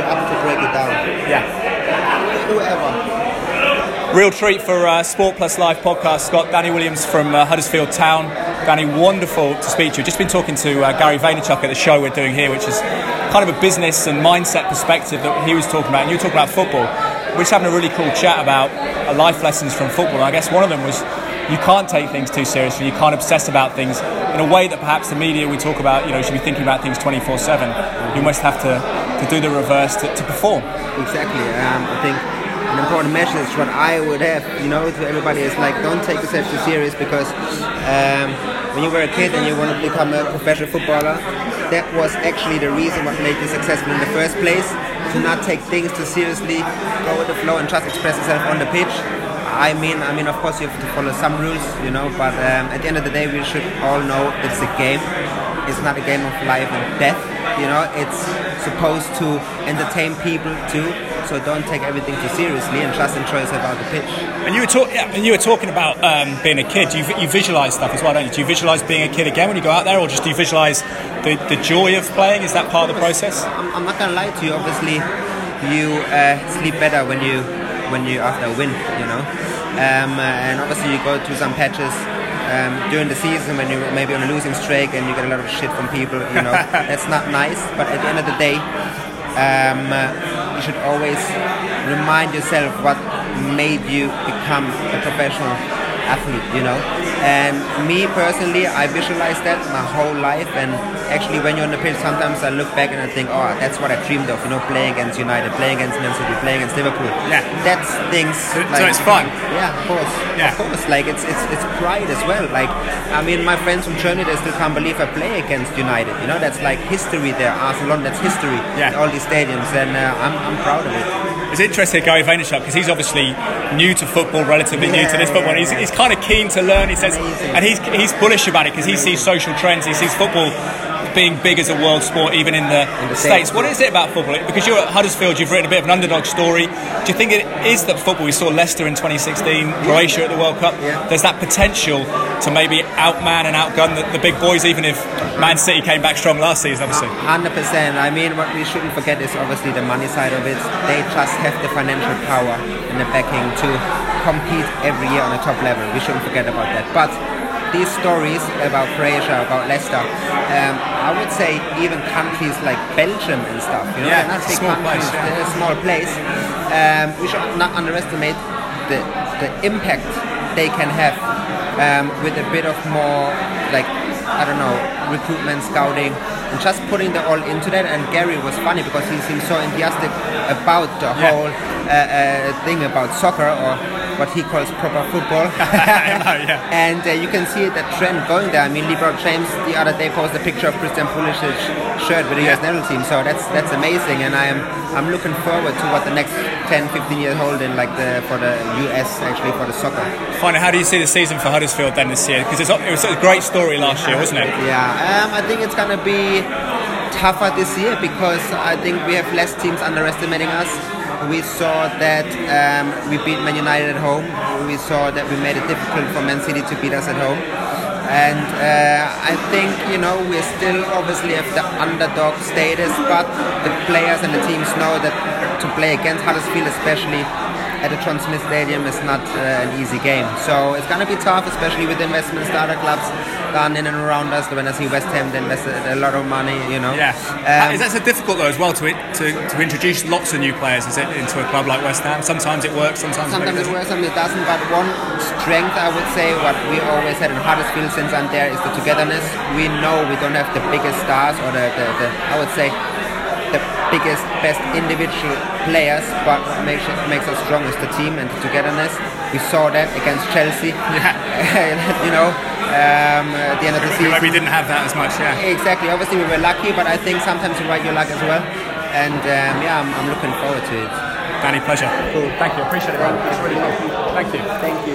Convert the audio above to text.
you're up to break it down. Yeah. Whoever. Real treat for uh, Sport Plus Live podcast. Scott, Danny Williams from uh, Huddersfield Town. Danny, wonderful to speak to you. Just been talking to uh, Gary Vaynerchuk at the show we're doing here, which is kind of a business and mindset perspective that he was talking about, and you were talking about football. We're just having a really cool chat about uh, life lessons from football. And I guess one of them was you can't take things too seriously. You can't obsess about things in a way that perhaps the media we talk about, you know, should be thinking about things 24 7. You must have to, to do the reverse to, to perform. Exactly. Um, I think an important message what I would have, you know, to everybody is like don't take yourself too serious because um, when you were a kid and you wanted to become a professional footballer, that was actually the reason what made you successful in the first place. To not take things too seriously, go with the flow and just express yourself on the pitch. I mean, I mean, of course you have to follow some rules, you know, but um, at the end of the day, we should all know it's a game. It's not a game of life and death. You know, it's supposed to entertain people too. So don't take everything too seriously and just enjoy yourself out the pitch. And you were, talk- yeah, and you were talking about um, being a kid. You, you visualise stuff as well, don't you? Do you visualise being a kid again when you go out there, or just do you visualise the, the joy of playing? Is that part of the process? I'm, I'm not gonna lie to you. Obviously, you uh, sleep better when you when you after a win. You know, um, and obviously you go through some patches. Um, during the season, when you're maybe on a losing streak and you get a lot of shit from people, you know, that's not nice. But at the end of the day, um, uh, you should always remind yourself what made you become a professional athlete, you know. And me personally, I visualize that my whole life. And actually, when you're on the pitch, sometimes I look back and I think, oh, that's what I dreamed of, you know, playing against United, playing against Man City, playing against Liverpool. Yeah. That's things. So- so it's fun? Yeah, of course. Yeah. Of course. Like it's it's it's pride as well. Like I mean, my friends from Germany, they still can't believe I play against United. You know, that's like history there. Arsenal, that's history. Yeah. All these stadiums, and uh, I'm I'm proud of it. It's interesting, Gary Vaynerchuk, because he's obviously new to football, relatively new to this football. yeah, He's, yeah. he's kind of keen to learn. He says, and he's he's bullish about it because he sees social trends. He sees football being big as a world sport, even in the, the states. States, What yeah. is it about football? Because you're at Huddersfield, you've written a bit of an underdog story. Do you think it is that football? We saw Leicester in 2016, Croatia at the World Cup. Yeah. There's that potential to maybe outman and outgun the, the big boys, even if Man City came back strong last season, obviously. Hundred percent. I mean, what we shouldn't forget is obviously the money side of it. They just have the financial power and the backing to compete every year on a top level. We shouldn't forget about that. But these stories about Croatia, about Leicester, um, I would say even countries like Belgium and stuff. You know, Yeah, not a big small countries. place, yeah. A small place. Um, we should not underestimate the the impact they can have um, with a bit of more like I don't know recruitment scouting and just putting the all into that and Gary was funny because he seems so enthusiastic about the Yeah. whole uh, uh, thing about soccer or what he calls proper football know, yeah. and uh, you can see that trend going there I mean LeBron James the other day posted a picture of Christian Pulisic's shirt with the US national team so that's that's amazing and I am I'm looking forward to what the next 10 15 years hold in like the for the US actually for the soccer Finally, how do you see the season for Huddersfield then this year? Because it was a great story last year, wasn't it? Yeah, um, I think it's gonna be tougher this year because I think we have less teams underestimating us. We saw that um, we beat Man United at home. We saw that we made it difficult for Man City to beat us at home. And uh, I think you know we still obviously have the underdog status, but the players and the teams know that to play against Huddersfield, especially at the John Smith Stadium is not uh, an easy game. So it's going to be tough, especially with investment starter clubs done in and around us. When I see West Ham, they invested a lot of money, you know. Yeah. Um, is that so difficult though as well to, to to introduce lots of new players? Is it into a club like West Ham? Sometimes it works, sometimes, Sometimes it doesn't. works, sometimes it doesn't. But one strength, I would say, what we always had in Huddersfield since I'm there is the togetherness. We know we don't have the biggest stars or the, the, the I would say, the biggest, best individual players, but what makes, it, makes us strong is the team and the togetherness. We saw that against Chelsea. you know, um, at the end of the We season. maybe didn't have that as much. Yeah. Exactly. Obviously, we were lucky, but I think sometimes you ride your luck as well. And um, yeah, I'm, I'm looking forward to it. Danny, pleasure. Cool. Thank you. Appreciate it, man. It's really cool. Thank you. Thank you.